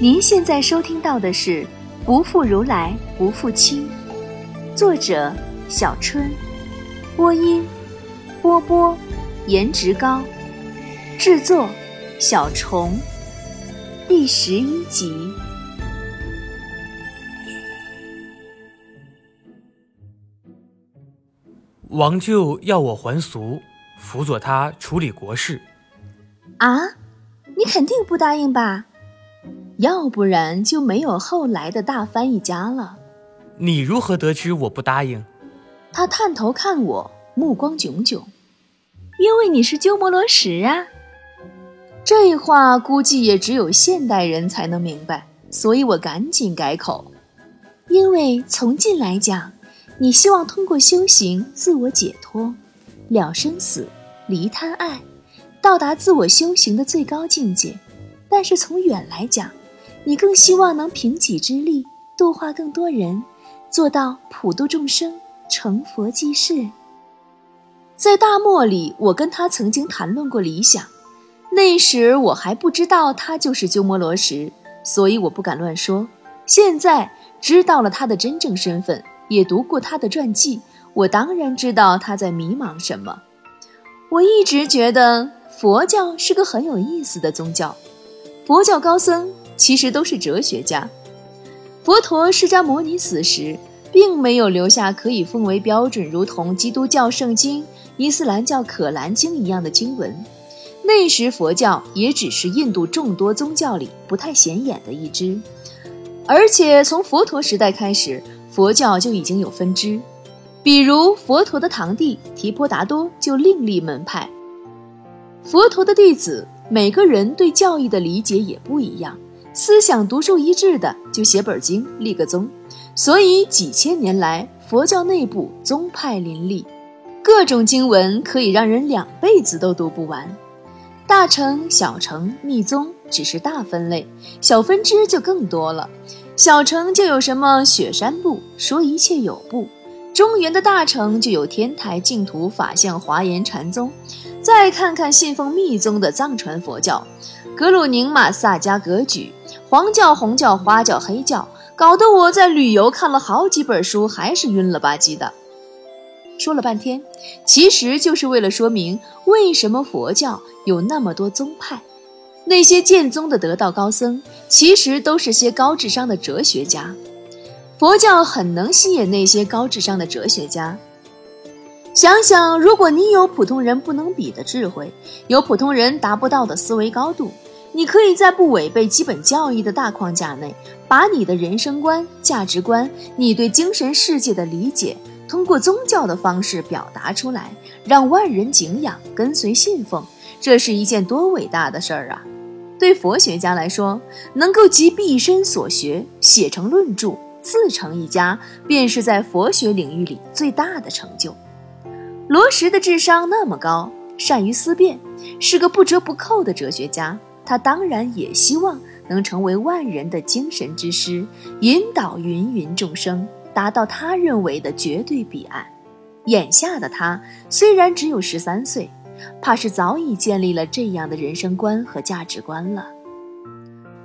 您现在收听到的是《不负如来不负卿》，作者小春，播音波波，颜值高，制作小虫，第十一集。王舅要我还俗，辅佐他处理国事。啊，你肯定不答应吧？要不然就没有后来的大翻译家了。你如何得知我不答应？他探头看我，目光炯炯。因为你是鸠摩罗什啊。这话估计也只有现代人才能明白，所以我赶紧改口。因为从近来讲，你希望通过修行自我解脱，了生死，离贪爱，到达自我修行的最高境界。但是从远来讲，你更希望能凭己之力度化更多人，做到普度众生，成佛济世。在大漠里，我跟他曾经谈论过理想，那时我还不知道他就是鸠摩罗什，所以我不敢乱说。现在知道了他的真正身份，也读过他的传记，我当然知道他在迷茫什么。我一直觉得佛教是个很有意思的宗教，佛教高僧。其实都是哲学家。佛陀释迦牟尼死时，并没有留下可以奉为标准，如同基督教圣经、伊斯兰教可兰经一样的经文。那时佛教也只是印度众多宗教里不太显眼的一支。而且从佛陀时代开始，佛教就已经有分支，比如佛陀的堂弟提婆达多就另立门派。佛陀的弟子每个人对教义的理解也不一样。思想独树一帜的，就写本经立个宗，所以几千年来佛教内部宗派林立，各种经文可以让人两辈子都读不完。大乘、小乘、密宗只是大分类，小分支就更多了。小乘就有什么雪山部，说一切有部；中原的大乘就有天台、净土、法相、华严禅宗。再看看信奉密宗的藏传佛教，格鲁宁玛萨迦格举。黄教、红教、花教、黑教，搞得我在旅游看了好几本书，还是晕了吧唧的。说了半天，其实就是为了说明为什么佛教有那么多宗派。那些建宗的得道高僧，其实都是些高智商的哲学家。佛教很能吸引那些高智商的哲学家。想想，如果你有普通人不能比的智慧，有普通人达不到的思维高度。你可以在不违背基本教义的大框架内，把你的人生观、价值观、你对精神世界的理解，通过宗教的方式表达出来，让万人敬仰、跟随信奉。这是一件多伟大的事儿啊！对佛学家来说，能够集毕生所学写成论著，自成一家，便是在佛学领域里最大的成就。罗什的智商那么高，善于思辨，是个不折不扣的哲学家。他当然也希望能成为万人的精神之师，引导芸芸众生达到他认为的绝对彼岸。眼下的他虽然只有十三岁，怕是早已建立了这样的人生观和价值观了。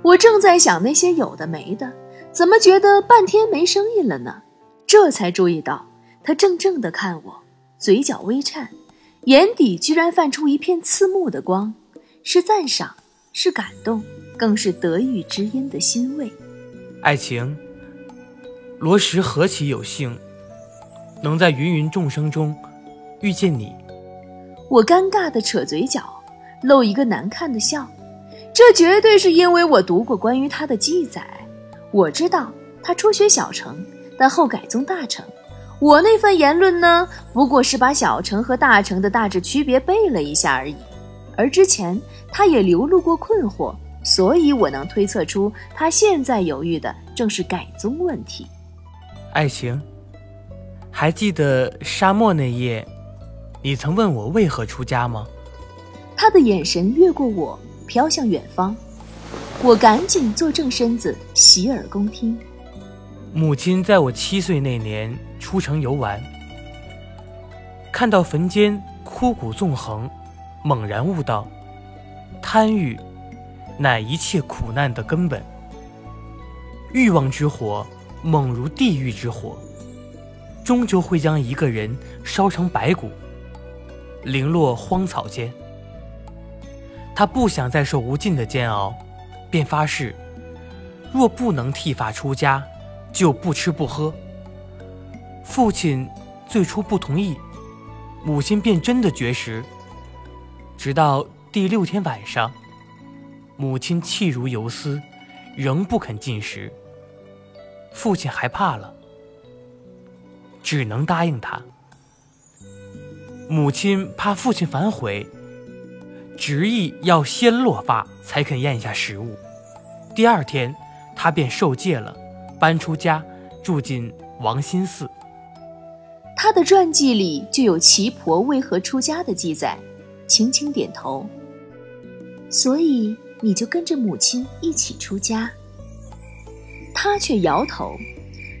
我正在想那些有的没的，怎么觉得半天没声音了呢？这才注意到他怔怔地看我，嘴角微颤，眼底居然泛出一片刺目的光，是赞赏。是感动，更是得遇知音的欣慰。爱情，罗什何其有幸，能在芸芸众生中遇见你。我尴尬的扯嘴角，露一个难看的笑。这绝对是因为我读过关于他的记载。我知道他初学小乘，但后改宗大乘。我那份言论呢，不过是把小乘和大乘的大致区别背了一下而已。而之前他也流露过困惑，所以我能推测出他现在犹豫的正是改宗问题。爱情，还记得沙漠那夜，你曾问我为何出家吗？他的眼神越过我，飘向远方。我赶紧坐正身子，洗耳恭听。母亲在我七岁那年出城游玩，看到坟间枯骨纵横。猛然悟道，贪欲乃一切苦难的根本。欲望之火猛如地狱之火，终究会将一个人烧成白骨，零落荒草间。他不想再受无尽的煎熬，便发誓：若不能剃发出家，就不吃不喝。父亲最初不同意，母亲便真的绝食。直到第六天晚上，母亲气如游丝，仍不肯进食。父亲害怕了，只能答应他。母亲怕父亲反悔，执意要先落发才肯咽下食物。第二天，他便受戒了，搬出家，住进王心寺。他的传记里就有奇婆为何出家的记载，轻轻点头。所以你就跟着母亲一起出家。他却摇头，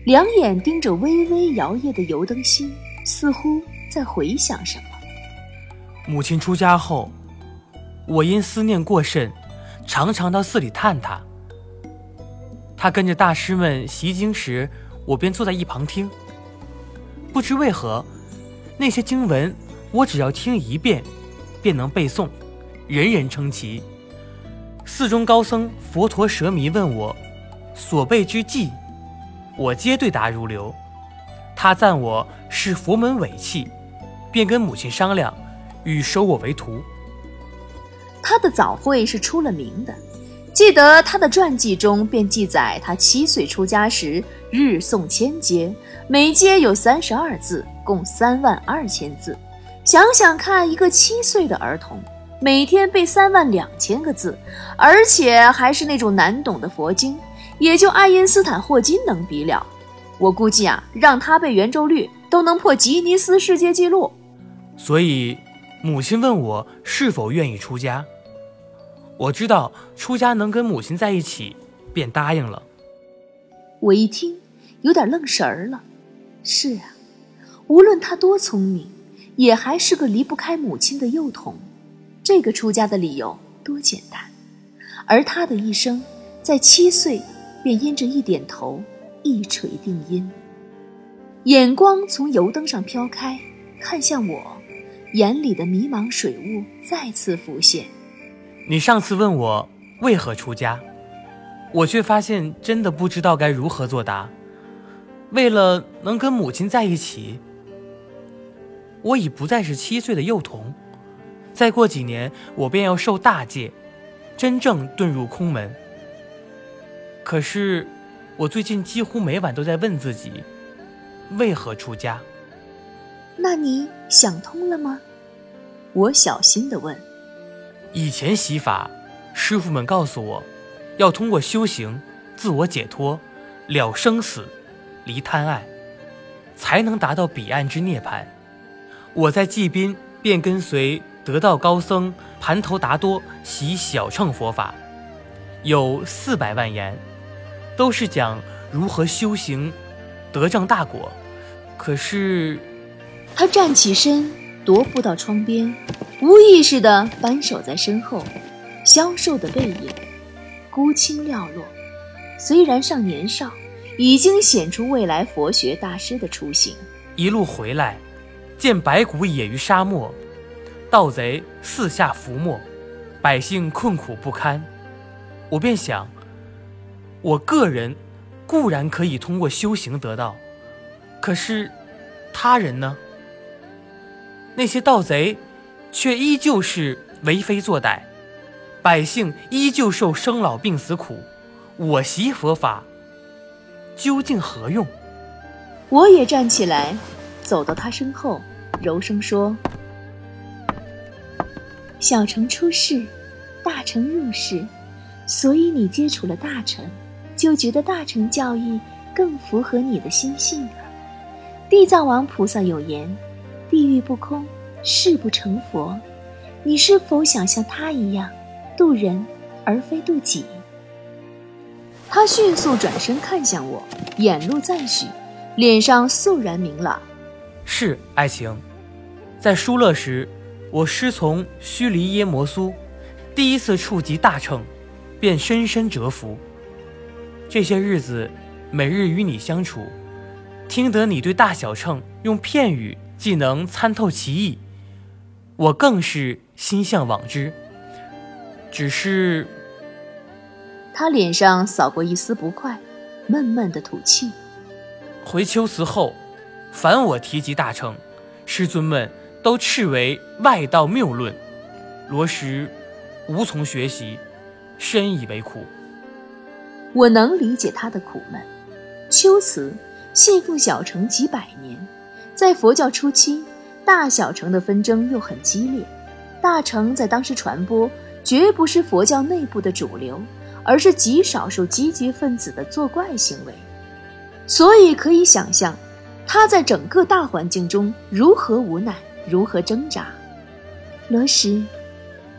两眼盯着微微摇曳的油灯芯，似乎在回想什么。母亲出家后，我因思念过甚，常常到寺里探他。他跟着大师们习经时，我便坐在一旁听。不知为何，那些经文我只要听一遍，便能背诵，人人称奇。寺中高僧佛陀蛇迷问我所背之偈，我皆对答如流。他赞我是佛门伟器，便跟母亲商量，欲收我为徒。他的早慧是出了名的，记得他的传记中便记载，他七岁出家时日诵千阶。每阶有三十二字，共三万二千字。想想看，一个七岁的儿童每天背三万两千个字，而且还是那种难懂的佛经，也就爱因斯坦霍金能比了。我估计啊，让他背圆周率都能破吉尼斯世界纪录。所以，母亲问我是否愿意出家。我知道出家能跟母亲在一起，便答应了。我一听，有点愣神儿了。是啊，无论他多聪明，也还是个离不开母亲的幼童。这个出家的理由多简单，而他的一生，在七岁便因着一点头，一锤定音。眼光从油灯上飘开，看向我，眼里的迷茫水雾再次浮现。你上次问我为何出家，我却发现真的不知道该如何作答。为了能跟母亲在一起，我已不再是七岁的幼童。再过几年，我便要受大戒，真正遁入空门。可是，我最近几乎每晚都在问自己：为何出家？那你想通了吗？我小心地问。以前习法，师傅们告诉我，要通过修行，自我解脱，了生死。离贪爱，才能达到彼岸之涅槃。我在济宾便跟随得道高僧盘头达多习小乘佛法，有四百万言，都是讲如何修行得正大果。可是，他站起身，踱步到窗边，无意识地扳手在身后，消瘦的背影，孤清寥落，虽然尚年少。已经显出未来佛学大师的雏形。一路回来，见白骨野于沙漠，盗贼四下伏没，百姓困苦不堪。我便想，我个人固然可以通过修行得到，可是他人呢？那些盗贼却依旧是为非作歹，百姓依旧受生老病死苦。我习佛法。究竟何用？我也站起来，走到他身后，柔声说：“小乘出世，大乘入世，所以你接触了大乘，就觉得大乘教义更符合你的心性了。地藏王菩萨有言：地狱不空，誓不成佛。你是否想像他一样，渡人而非渡己？”他迅速转身看向我，眼露赞许，脸上肃然明朗。是爱情，在疏勒时，我师从须弥耶摩苏，第一次触及大乘，便深深折服。这些日子，每日与你相处，听得你对大小乘用片语既能参透其意，我更是心向往之。只是，他脸上扫过一丝不快，闷闷的吐气。回秋辞后，凡我提及大乘，师尊们都斥为外道谬论，罗什无从学习，深以为苦。我能理解他的苦闷。秋瓷信奉小乘几百年，在佛教初期，大小乘的纷争又很激烈。大乘在当时传播，绝不是佛教内部的主流，而是极少数积极分子的作怪行为。所以可以想象，他在整个大环境中如何无奈，如何挣扎。罗什，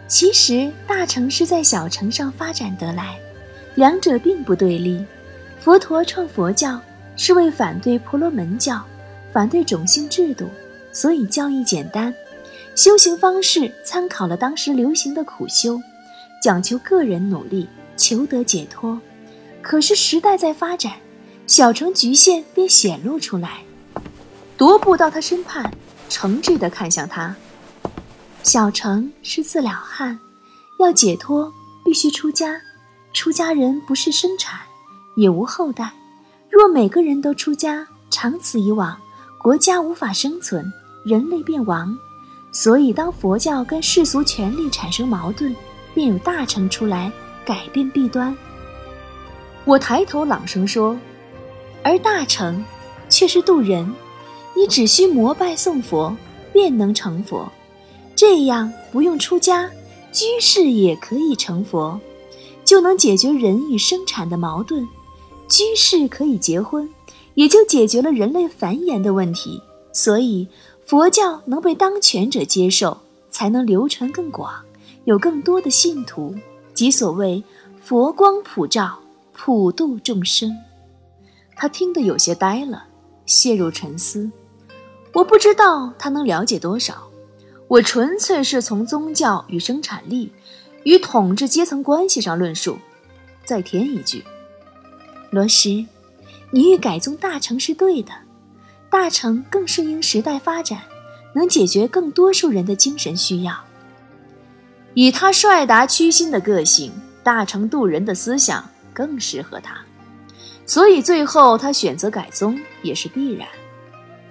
其实大城市在小城上发展得来。两者并不对立。佛陀创佛教是为反对婆罗门教，反对种姓制度，所以教义简单，修行方式参考了当时流行的苦修，讲求个人努力求得解脱。可是时代在发展，小城局限便显露出来。踱步到他身畔，诚挚地看向他。小乘是自了汉，要解脱必须出家。出家人不是生产，也无后代。若每个人都出家，长此以往，国家无法生存，人类便亡。所以，当佛教跟世俗权力产生矛盾，便有大乘出来改变弊端。我抬头朗声说：“而大乘却是渡人，你只需膜拜送佛，便能成佛。这样不用出家，居士也可以成佛。”就能解决人与生产的矛盾，居士可以结婚，也就解决了人类繁衍的问题。所以，佛教能被当权者接受，才能流传更广，有更多的信徒，即所谓“佛光普照，普度众生”。他听得有些呆了，陷入沉思。我不知道他能了解多少，我纯粹是从宗教与生产力。与统治阶层关系上论述，再添一句：罗什，你欲改宗大成是对的，大成更适应时代发展，能解决更多数人的精神需要。以他率达屈心的个性，大成度人的思想更适合他，所以最后他选择改宗也是必然。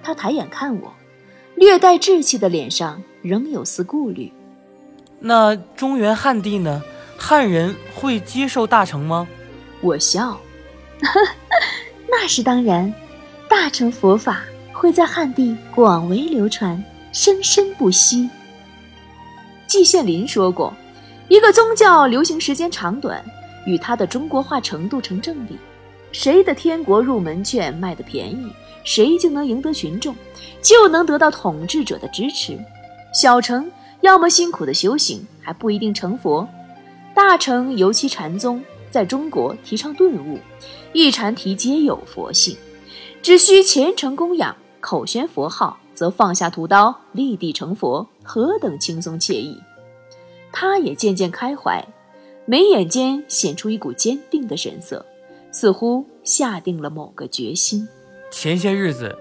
他抬眼看我，略带稚气的脸上仍有丝顾虑。那中原汉地呢？汉人会接受大成吗？我笑，那是当然。大乘佛法会在汉地广为流传，生生不息。季羡林说过，一个宗教流行时间长短，与它的中国化程度成正比。谁的天国入门券卖得便宜，谁就能赢得群众，就能得到统治者的支持。小乘。要么辛苦的修行还不一定成佛，大乘尤其禅宗在中国提倡顿悟，一禅题皆有佛性，只需虔诚供养，口宣佛号，则放下屠刀，立地成佛，何等轻松惬意！他也渐渐开怀，眉眼间显出一股坚定的神色，似乎下定了某个决心。前些日子，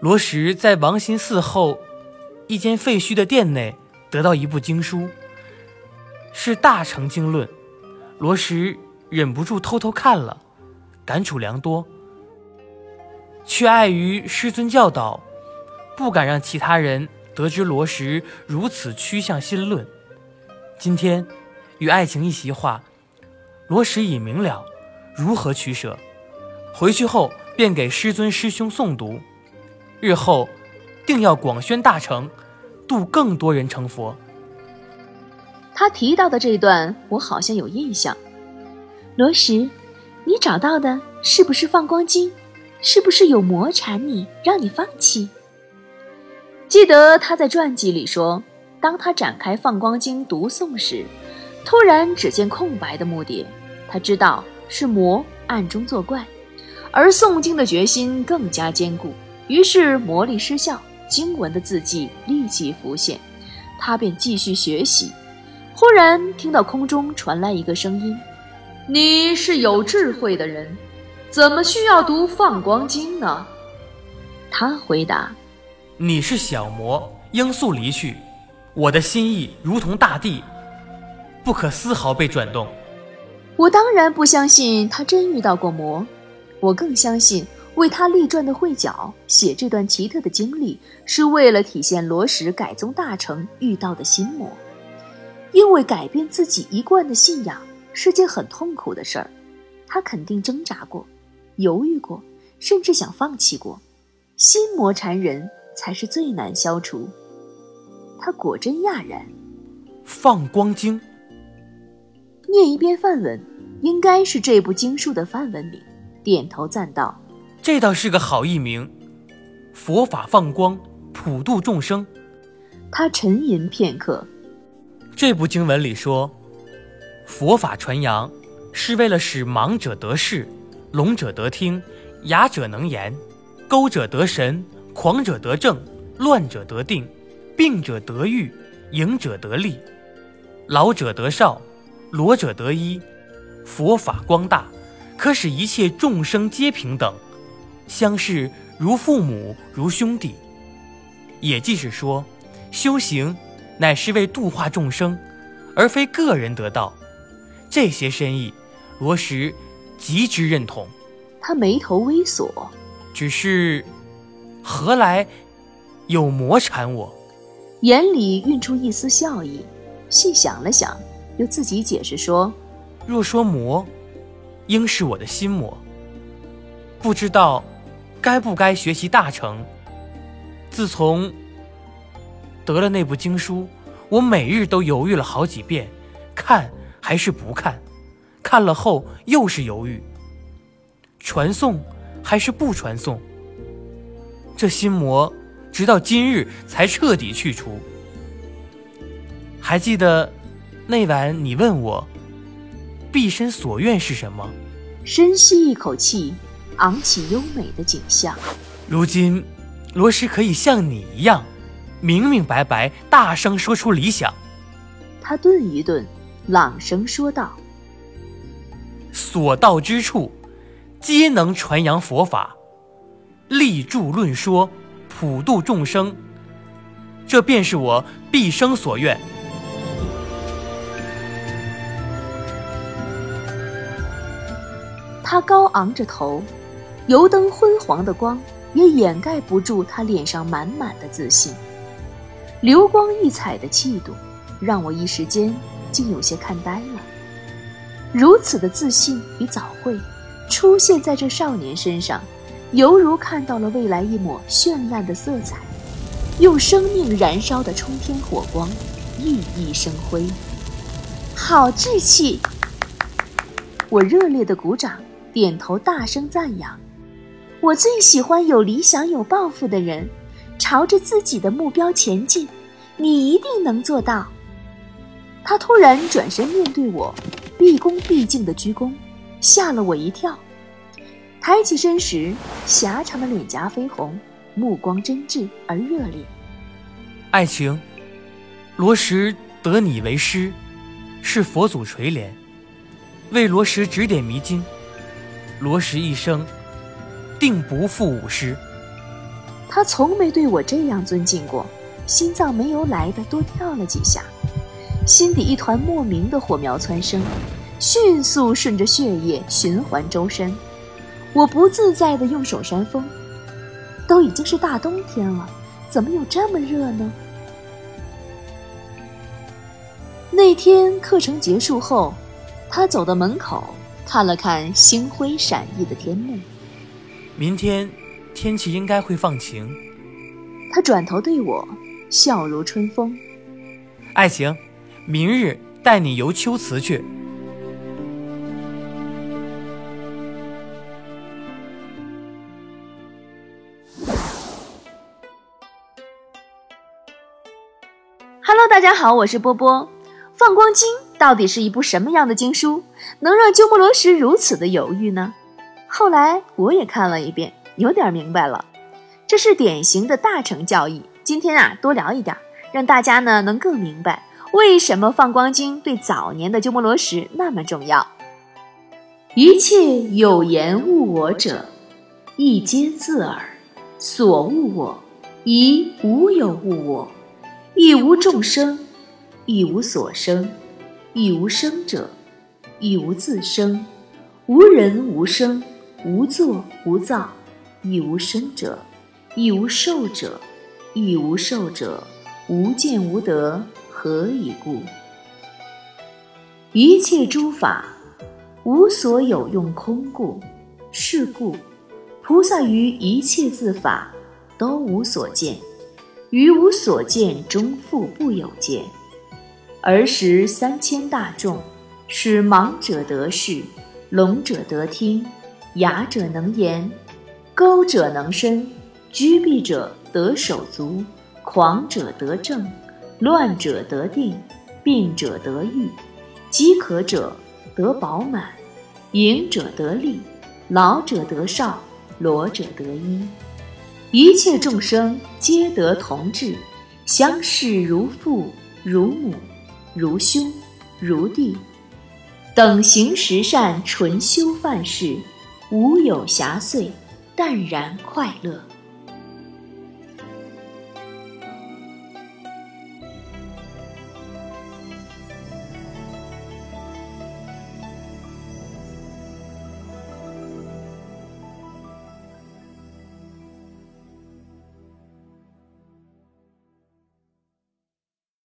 罗什在王心寺后一间废墟的殿内。得到一部经书，是《大乘经论》，罗什忍不住偷偷看了，感触良多，却碍于师尊教导，不敢让其他人得知罗什如此趋向心论。今天与爱情一席话，罗什已明了如何取舍，回去后便给师尊师兄诵读，日后定要广宣大乘。度更多人成佛。他提到的这段，我好像有印象。罗什，你找到的是不是《放光经》？是不是有魔缠你，让你放弃？记得他在传记里说，当他展开《放光经》读诵时，突然只见空白的木碟，他知道是魔暗中作怪，而诵经的决心更加坚固，于是魔力失效。经文的字迹立即浮现，他便继续学习。忽然听到空中传来一个声音：“你是有智慧的人，怎么需要读《放光经》呢？他回答：“你是小魔，应速离去。我的心意如同大地，不可丝毫被转动。”我当然不相信他真遇到过魔，我更相信为他立传的会角写这段奇特的经历，是为了体现罗什改宗大成遇到的心魔。因为改变自己一贯的信仰是件很痛苦的事儿，他肯定挣扎过，犹豫过，甚至想放弃过。心魔缠人才是最难消除。他果真讶然。放光经。念一遍梵文，应该是这部经书的梵文名。点头赞道：“这倒是个好艺名。佛法放光，普度众生。”他沉吟片刻。这部经文里说，佛法传扬是为了使盲者得视，聋者得听，哑者能言。勾者得神，狂者得正，乱者得定，病者得愈，赢者得利，老者得少，裸者得衣。佛法光大，可使一切众生皆平等，相视如父母，如兄弟。也即是说，修行乃是为度化众生，而非个人得道。这些深意，罗什极之认同。他眉头微锁。只是，何来有魔缠我？眼里蕴出一丝笑意，细想了想，又自己解释说：“若说魔，应是我的心魔。不知道该不该学习大成。自从得了那部经书，我每日都犹豫了好几遍，看还是不看？看了后又是犹豫，传送。”还是不传送，这心魔直到今日才彻底去除。还记得那晚你问我毕生所愿是什么？深吸一口气，昂起优美的景象。如今罗什可以像你一样，明明白白、大声说出理想。他顿一顿，朗声说道：“所到之处。”皆能传扬佛法，立著论说，普度众生，这便是我毕生所愿。他高昂着头，油灯昏黄的光也掩盖不住他脸上满满的自信，流光溢彩的气度，让我一时间竟有些看呆了。如此的自信与早慧。出现在这少年身上，犹如看到了未来一抹绚烂的色彩，用生命燃烧的冲天火光，熠熠生辉。好志气！我热烈的鼓掌，点头，大声赞扬。我最喜欢有理想、有抱负的人，朝着自己的目标前进。你一定能做到。他突然转身面对我，毕恭毕敬的鞠躬。吓了我一跳，抬起身时，狭长的脸颊绯红，目光真挚而热烈。爱情，罗什得你为师，是佛祖垂怜，为罗什指点迷津。罗什一生定不负吾师。他从没对我这样尊敬过，心脏没由来的多跳了几下，心底一团莫名的火苗蹿升。迅速顺着血液循环周身，我不自在的用手扇风。都已经是大冬天了，怎么有这么热呢？那天课程结束后，他走到门口，看了看星辉闪熠的天幕。明天天气应该会放晴。他转头对我笑如春风。爱情，明日带你游秋瓷去。Hello，大家好，我是波波。《放光经》到底是一部什么样的经书，能让鸠摩罗什如此的犹豫呢？后来我也看了一遍，有点明白了。这是典型的大乘教义。今天啊，多聊一点，让大家呢能更明白为什么《放光经》对早年的鸠摩罗什那么重要。一切有言误我者，亦皆自耳。所误我，亦无有误我。亦无众生，亦无所生，亦无生者，亦无自生。无人无生，无作无造，亦无生者，亦无受者，亦无受者。无见无得，何以故？一切诸法无所有用空故，是故菩萨于一切自法都无所见，于无所见中复不有见。儿时三千大众，使盲者得视，聋者得听，哑者能言，钩者能伸，居闭者得手足。狂者得正，乱者得定，病者得愈，饥渴者得饱满，淫者得利，老者得少，裸者得衣。一切众生皆得同治，相视如父如母，如兄如弟，等行十善，纯修范事，无有瑕碎，淡然快乐。